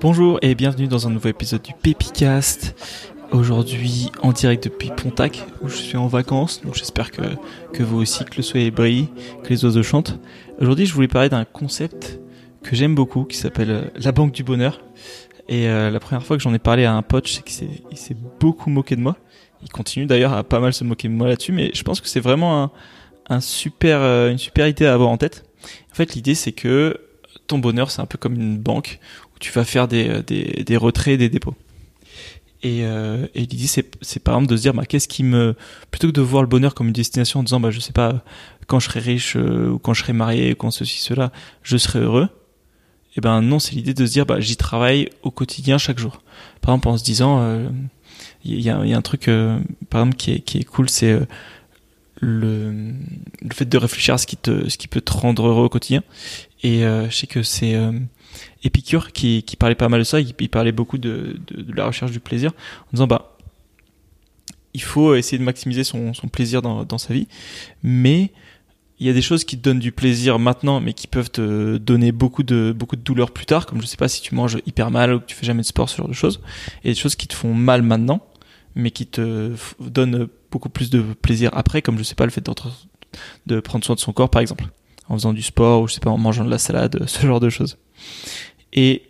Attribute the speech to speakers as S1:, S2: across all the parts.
S1: Bonjour et bienvenue dans un nouveau épisode du Pépicast. Aujourd'hui en direct depuis Pontac où je suis en vacances, donc j'espère que, que vous aussi, que le soleil brille, que les oiseaux chantent. Aujourd'hui je voulais parler d'un concept que j'aime beaucoup qui s'appelle euh, la banque du bonheur. Et euh, la première fois que j'en ai parlé à un pote, je sais qu'il s'est beaucoup moqué de moi. Il continue d'ailleurs à pas mal se moquer de moi là-dessus, mais je pense que c'est vraiment un, super, euh, une super idée à avoir en tête. En fait, l'idée c'est que ton bonheur, c'est un peu comme une banque où tu vas faire des, euh, des, des retraits, des dépôts. Et, euh, et l'idée, c'est, par exemple de se dire, bah, qu'est-ce qui me, plutôt que de voir le bonheur comme une destination en disant, bah, je sais pas, quand je serai riche euh, ou quand je serai marié, ou quand ceci, cela, je serai heureux. Et eh ben non, c'est l'idée de se dire, bah, j'y travaille au quotidien chaque jour. Par exemple, en se disant, il y, a, y, a, un truc, par exemple, qui est, qui est cool, c'est le, le fait de réfléchir à ce qui te, ce qui peut te rendre heureux au quotidien. Et euh, je sais que c'est euh, Épicure qui, qui parlait pas mal de ça. Il, parlait beaucoup de, de, de, la recherche du plaisir en disant bah il faut essayer de maximiser son, son plaisir dans, dans sa vie, mais il y a des choses qui te donnent du plaisir maintenant, mais qui peuvent te donner beaucoup de beaucoup de douleur plus tard, comme je sais pas si tu manges hyper mal ou que tu fais jamais de sport, ce genre de choses, et des choses qui te font mal maintenant, mais qui te donnent beaucoup plus de plaisir après, comme je sais pas le fait de prendre soin de son corps par exemple, en faisant du sport ou je sais pas en mangeant de la salade, ce genre de choses. Et,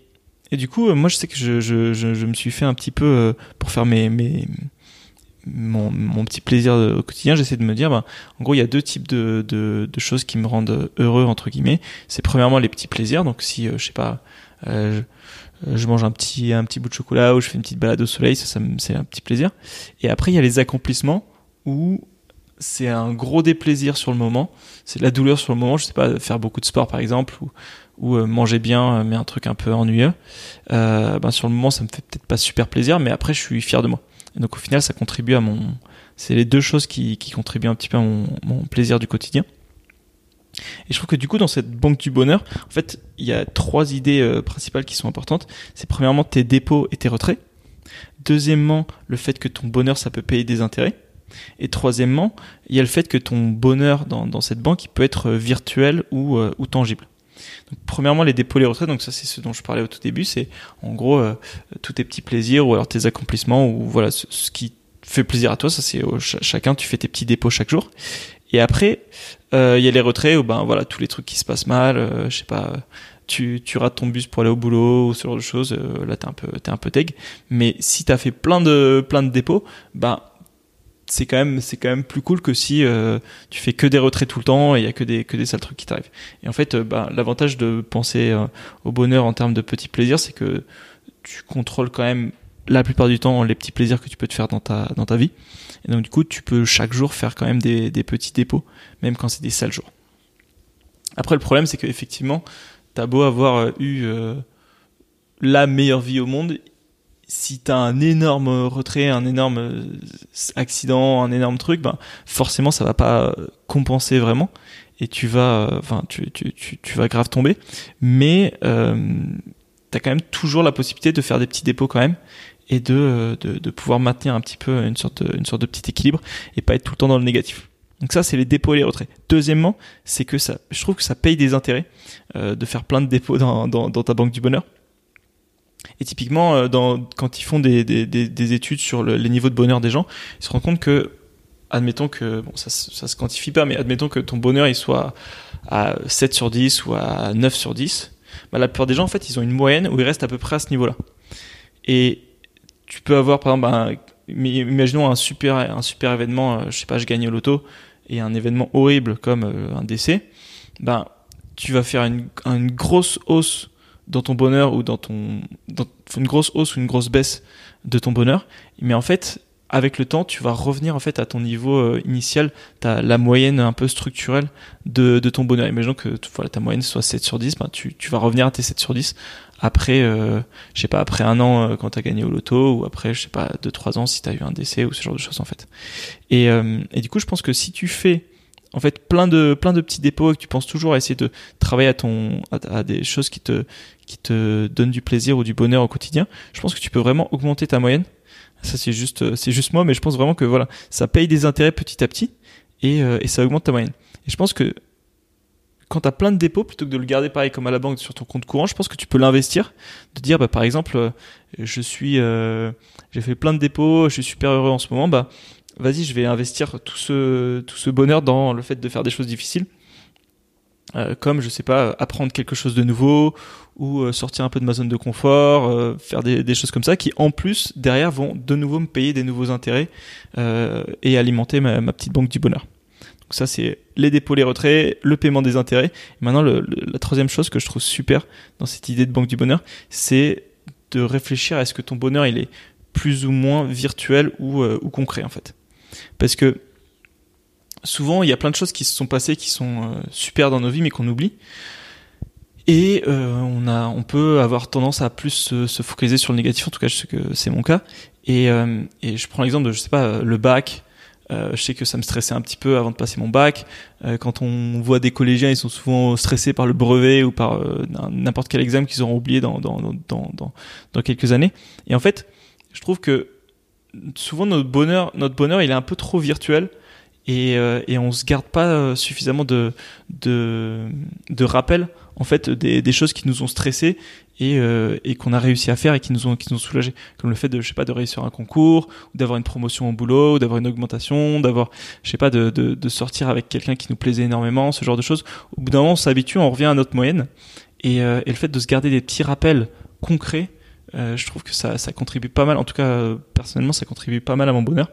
S1: et du coup, moi je sais que je, je, je, je me suis fait un petit peu euh, pour faire mes, mes mon, petit plaisir au quotidien, j'essaie de me dire, ben, en gros, il y a deux types de, de, de, choses qui me rendent heureux entre guillemets. C'est premièrement les petits plaisirs. Donc si, euh, je sais pas, euh, je, je, mange un petit un petit bout de chocolat ou je fais une petite balade au soleil, ça, ça c'est un petit plaisir. Et après, il y a les accomplissements où c'est un gros déplaisir sur le moment, c'est de la douleur sur le moment, je sais pas, faire beaucoup de sport par exemple, ou, ou euh, manger bien, euh, mais un truc un peu ennuyeux, euh, ben sur le moment ça me fait peut-être pas super plaisir, mais après je suis fier de moi. Et donc au final ça contribue à mon... C'est les deux choses qui, qui contribuent un petit peu à mon, mon plaisir du quotidien. Et je trouve que du coup, dans cette banque du bonheur, en fait, il y a trois idées euh, principales qui sont importantes. C'est premièrement tes dépôts et tes retraits. Deuxièmement, le fait que ton bonheur, ça peut payer des intérêts. Et troisièmement, il y a le fait que ton bonheur dans, cette banque, peut être euh, virtuel ou, euh, tangible. Premièrement, les dépôts, les retraits, donc ça c'est ce dont je parlais au tout début, c'est en gros euh, tous tes petits plaisirs ou alors tes accomplissements ou voilà ce, qui fait plaisir à toi, ça c'est ch chacun, tu fais tes petits dépôts chaque jour. Et après, il y a les retraits où ben voilà tous les trucs qui se passent mal, je sais pas, tu, rates ton bus pour aller au boulot ou ce genre de choses, là t'es un peu t'es un peu teg. Mais si t'as fait plein de plein de dépôts, ben c'est quand même c'est quand même plus cool que si euh, tu fais que des retraits tout le temps et il y a que des que des sales trucs qui t'arrivent. Et en fait, euh, bah, l'avantage de penser euh, au bonheur en termes de petits plaisirs, c'est que tu contrôles quand même la plupart du temps les petits plaisirs que tu peux te faire dans ta dans ta vie. Et donc du coup, tu peux chaque jour faire quand même des des petits dépôts, même quand c'est des sales jours. Après, le problème, c'est que effectivement, t'as beau avoir eu la meilleure vie au monde, si t'as un énorme retrait, un énorme euh, accident, un énorme truc, ben forcément ça va pas compenser vraiment et tu vas, euh, enfin tu, tu, tu, tu, vas grave tomber. Mais euh, t'as quand même toujours la possibilité de faire des petits dépôts quand même et de, de, de pouvoir maintenir un petit peu une sorte de, une sorte de petit équilibre et pas être tout le temps dans le négatif. Donc ça, c'est les dépôts et les retraits. Deuxièmement, c'est que ça, je trouve que ça paye des intérêts euh, de faire plein de dépôts dans, dans, dans ta banque du bonheur. Et typiquement, euh, dans, quand ils font des, des, des, des études sur le, les niveaux de bonheur des gens, ils se rendent compte que, admettons que, bon, ça, ça se quantifie pas, mais admettons que ton bonheur il soit à 7 sur 10 ou à 9 sur 10, bah, la plupart des gens, en fait, ils ont une moyenne où ils restent à peu près à ce niveau-là. Et tu peux avoir, par exemple, un, imaginons un super, un super événement, euh, je sais pas, je gagne au loto, et un événement horrible comme euh, un décès, ben, tu vas faire une, une grosse hausse dans ton bonheur ou dans ton dans une grosse hausse ou une grosse baisse de ton bonheur. Mais en fait avec le temps tu vas revenir en fait à ton niveau euh, initial. T'as la moyenne un peu structurelle de, de ton bonheur. Imaginons que voilà ta moyenne soit 7 sur 10 ben tu, tu vas revenir à tes 7 sur 10 après euh, je sais pas après un an euh, quand t'as gagné au loto ou après je sais pas deux trois ans si t'as eu un décès ou ce genre de choses en fait. Et, euh, et du coup je pense que si tu fais en fait plein de plein de petits dépôts et que tu penses toujours à essayer de travailler à ton à, des choses qui te qui te donnent du plaisir ou du bonheur au quotidien, je pense que tu peux vraiment augmenter ta moyenne. Ça c'est juste c'est juste moi mais je pense vraiment que voilà, ça paye des intérêts petit à petit et, euh, et ça augmente ta moyenne. Et je pense que quand tu as plein de dépôts, plutôt que de le garder pareil comme à la banque sur ton compte courant, je pense que tu peux l'investir. De dire, bah, par exemple, euh, je suis, euh, j'ai fait plein de dépôts, je suis super heureux en ce moment, bah, vas-y, je vais investir tout ce, tout ce bonheur dans le fait de faire des choses difficiles. Euh, comme je sais pas apprendre quelque chose de nouveau ou euh, sortir un peu de ma zone de confort euh, faire des, des, choses comme ça qui en plus derrière vont de nouveau me payer des nouveaux intérêts et alimenter ma, ma, petite banque du bonheur. Donc ça c'est les dépôts les retraits le paiement des intérêts. Maintenant le, la troisième chose que je trouve super dans cette idée de banque du bonheur c'est de réfléchir à est-ce que ton bonheur il est plus ou moins virtuel ou, ou concret en fait parce que souvent il y a plein de choses qui se sont passées qui sont euh, super dans nos vies mais qu'on oublie. Et euh, on a, on peut avoir tendance à plus se, se, focaliser sur le négatif. En tout cas, je sais que c'est mon cas. Et, euh, et je prends l'exemple de, je sais pas, le bac. Je sais que ça me stressait un petit peu avant de passer mon bac. Quand on voit des collégiens, ils sont souvent stressés par le brevet ou par n'importe quel examen qu'ils auront oublié dans, dans, dans, dans, dans quelques années. Et en fait, je trouve que souvent notre bonheur, notre bonheur, il est un peu trop virtuel et, euh, et on se garde pas euh, suffisamment de, de, de rappels en fait des, des choses qui nous ont stressés et, euh, et qu'on a réussi à faire et qui nous ont qui nous ont soulagés. Comme le fait de je sais pas de réussir un concours ou d'avoir une promotion au boulot ou d'avoir une augmentation d'avoir je sais pas de, de, de sortir avec quelqu'un qui nous plaisait énormément ce genre de choses. Au bout d'un moment on s'habitue on revient à notre moyenne et, euh, et le fait de se garder des petits rappels concrets euh, je trouve que ça, ça contribue pas mal. En tout cas, euh, personnellement, ça contribue pas mal à mon bonheur.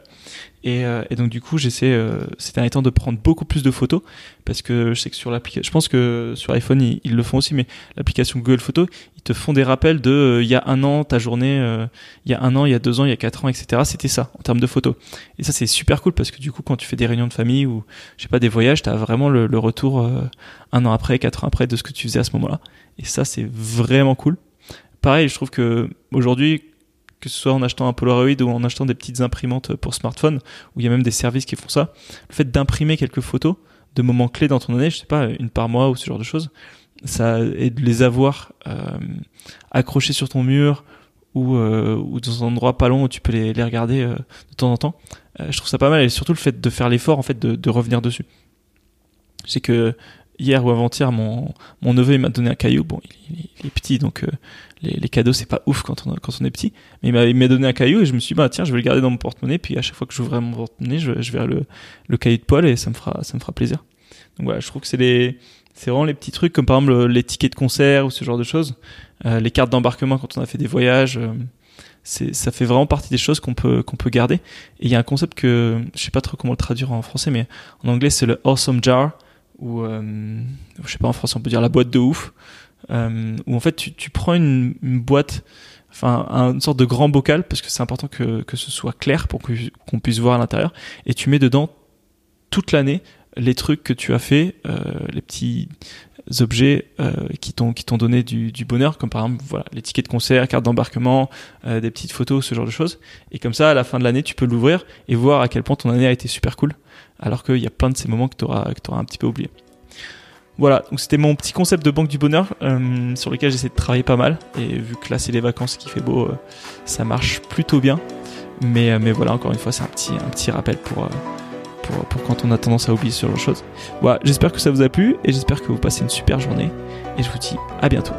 S1: Et, euh, et donc du coup, j'essaie euh, ces derniers temps de prendre beaucoup plus de photos parce que je sais que sur l'application, je pense que sur iPhone ils, le font aussi, mais l'application Google Photos, ils te font des rappels de il y a un an ta journée, il y a un an, il y a deux ans, il y a quatre ans, etc. C'était ça en termes de photos. Et ça c'est super cool parce que du coup, quand tu fais des réunions de famille ou je sais pas des voyages, t'as vraiment le, le retour un an après, quatre ans après de ce que tu faisais à ce moment-là. Et ça c'est vraiment cool pareil, je trouve que aujourd'hui, que ce soit en achetant un Polaroid ou en achetant des petites imprimantes pour smartphone, où il y a même des services qui font ça, le fait d'imprimer quelques photos de moments clés dans ton année, je sais pas, une par mois ou ce genre de choses, ça et de les avoir euh, accrochés sur ton mur ou, euh, dans un endroit pas long où tu peux les, regarder euh, de temps en temps. Euh, je trouve ça pas mal et surtout le fait de faire l'effort en fait de, de revenir dessus. Sais que hier ou avant-hier, mon, mon neveu il m'a donné un caillou. Bon, il, il est petit, donc euh, les, les, cadeaux c'est pas ouf quand on, quand on est petit. Mais il m'a donné un caillou et je me suis dit, bah tiens, je vais le garder dans mon porte-monnaie. Puis à chaque fois que j'ouvrirai mon porte-monnaie, je, je verrai le, le cahier de Paul et ça me fera, ça me fera plaisir. Donc voilà, je trouve que c'est les, c'est vraiment les petits trucs comme par exemple les tickets de concert ou ce genre de choses, euh, les cartes d'embarquement quand on a fait des voyages. Euh, ça fait vraiment partie des choses qu'on peut qu'on peut garder. Et il y a un concept que je sais pas trop comment le traduire en français, mais en anglais c'est le awesome jar ou euh, je sais pas en français on peut dire la boîte de ouf. Euh, où en fait tu, prends une, une, boîte enfin une sorte de grand bocal parce que c'est important que, que ce soit clair pour qu'on puisse voir à l'intérieur et tu mets dedans toute l'année les trucs que tu as fait euh, les petits objets euh, qui t'ont qui t'ont donné du, bonheur comme par exemple voilà les tickets de concert cartes d'embarquement euh, des petites photos ce genre de choses et comme ça à la fin de l'année tu peux l'ouvrir et voir à quel point ton année a été super cool alors qu'il y a plein de ces moments que tu auras, que auras un petit peu oublié. Voilà, donc c'était mon petit concept de banque du bonheur euh, sur lequel j'essaie de travailler pas mal. Et vu que là c'est les vacances qui fait beau, ça marche plutôt bien. Mais, mais voilà, encore une fois, c'est un petit, un petit rappel pour, pour, quand on a tendance à oublier ce genre de choses. Voilà, j'espère que ça vous a plu et j'espère que vous passez une super journée. Et je vous dis à bientôt.